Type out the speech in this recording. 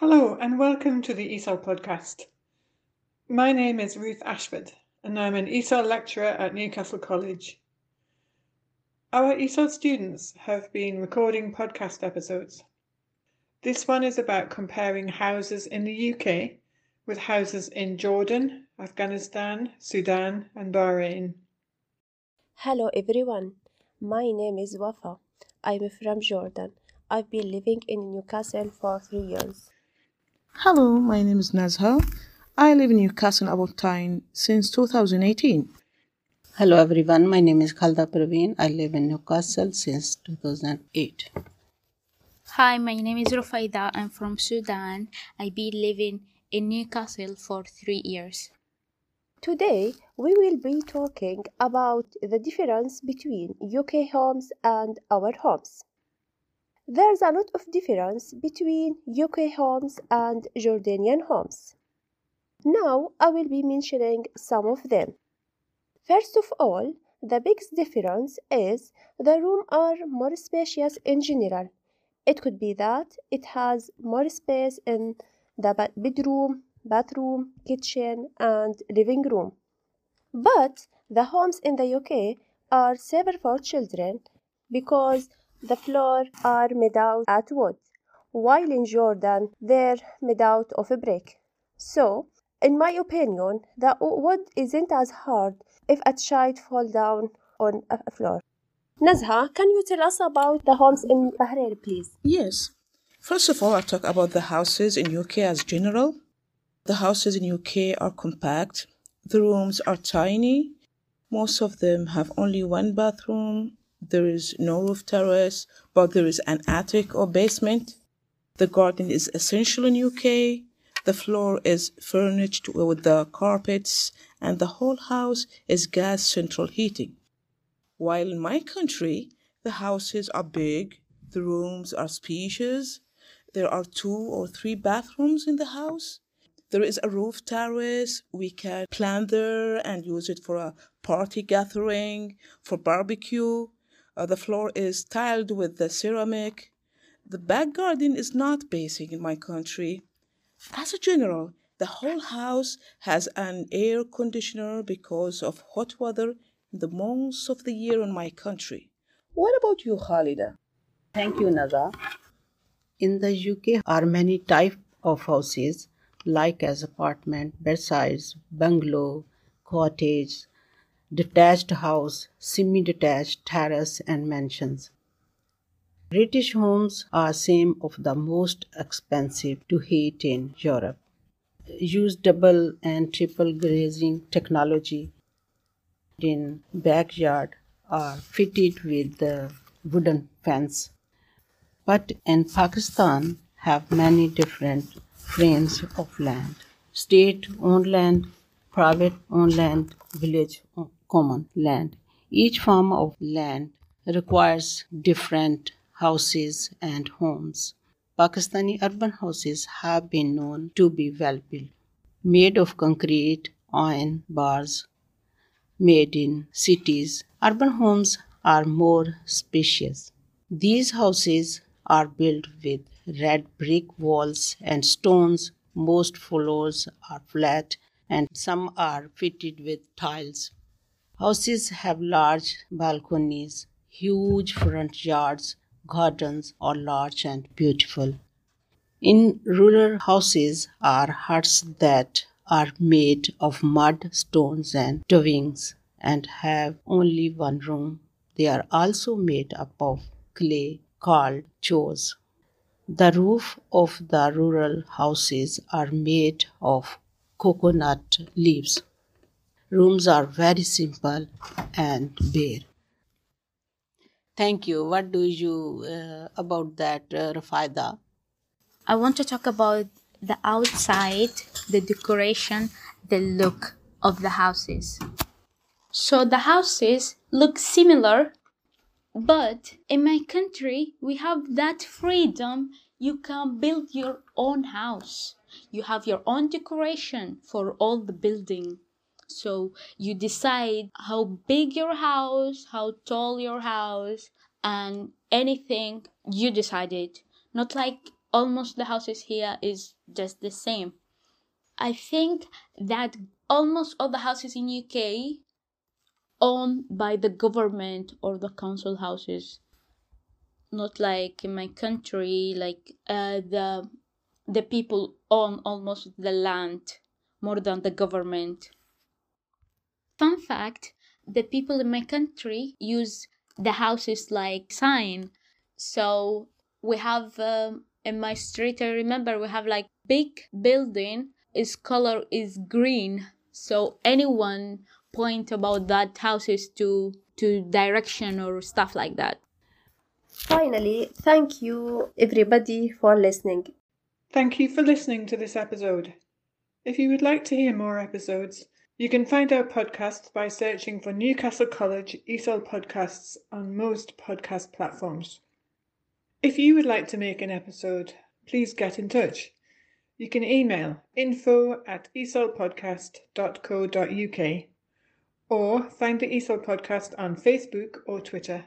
Hello, and welcome to the ESOL podcast. My name is Ruth Ashford, and I'm an ESOL lecturer at Newcastle College. Our ESOL students have been recording podcast episodes. This one is about comparing houses in the UK with houses in Jordan, Afghanistan, Sudan, and Bahrain. Hello everyone, my name is Wafa. I'm from Jordan. I've been living in Newcastle for three years. Hello, my name is Nazha. I live in Newcastle upon Tyne since 2018. Hello everyone, my name is Khalida Parveen. I live in Newcastle since 2008. Hi, my name is Rofayda. I'm from Sudan. I've been living in Newcastle for three years. Today we will be talking about the difference between UK homes and our homes. There's a lot of difference between UK homes and Jordanian homes. Now I will be mentioning some of them. First of all, the biggest difference is the rooms are more spacious in general. It could be that it has more space in the bedroom, bathroom, kitchen, and living room. But the homes in the UK are safer for children because the floor are made out of wood, while in Jordan they're made out of a brick. So, in my opinion, the wood isn't as hard if a child fall down on a floor. Nazha, can you tell us about the homes in Bahrain, please? Yes. First of all, I'll talk about the houses in UK as general. The houses in UK are compact. The rooms are tiny. Most of them have only one bathroom there is no roof terrace, but there is an attic or basement. The garden is essential in UK. The floor is furnished with the carpets, and the whole house is gas central heating. While in my country, the houses are big, the rooms are spacious, there are two or three bathrooms in the house. There is a roof terrace. We can plan there and use it for a party gathering, for barbecue. Uh, the floor is tiled with the ceramic. The back garden is not basic in my country. As a general, the whole house has an air conditioner because of hot weather in the months of the year in my country. What about you, Khalida? Thank you, Nazha. In the UK are many types of houses like as apartment, bedsits, bungalow, cottage, detached house, semi detached, terrace, and mansions. British homes are some of the most expensive to heat in Europe. Use double and triple glazing technology in backyard are fitted with the wooden fence. But in Pakistan have many different frames of land. State owned land, private owned land, village common land. Each form of land requires different houses and homes. Pakistani urban houses have been known to be well built, made of concrete, iron bars, made in cities. Urban homes are more spacious. These houses are built with red brick walls and stones. Most floors are flat and some are fitted with tiles. Houses have large balconies, huge front yards, gardens are large and beautiful. In rural houses are huts that are made of mud, stones, and twigs and have only one room. They are also made up of clay called chos. The roof of the rural houses are made of coconut leaves. Rooms are very simple and bare. Thank you. What do you uh, about that, uh, Rofayda? I want to talk about the outside, the decoration, the look of the houses. So the houses look similar, but in my country, we have that freedom. You can build your own house. You have your own decoration for all the building. So you decide how big your house, how tall your house, and anything you decided. Not like almost the houses here is just the same. I think that almost all the houses in UK owned by the government or the council houses not like in my country like uh, the the people own almost the land more than the government fun fact the people in my country use the houses like sign so we have um, in my street i remember we have like big building its color is green so anyone point about that houses to to direction or stuff like that Finally, thank you everybody for listening. Thank you for listening to this episode. If you would like to hear more episodes, you can find our podcast by searching for Newcastle College ESOL podcasts on most podcast platforms. If you would like to make an episode, please get in touch. You can email info at esolpodcast.co.uk or find the ESOL podcast on Facebook or Twitter.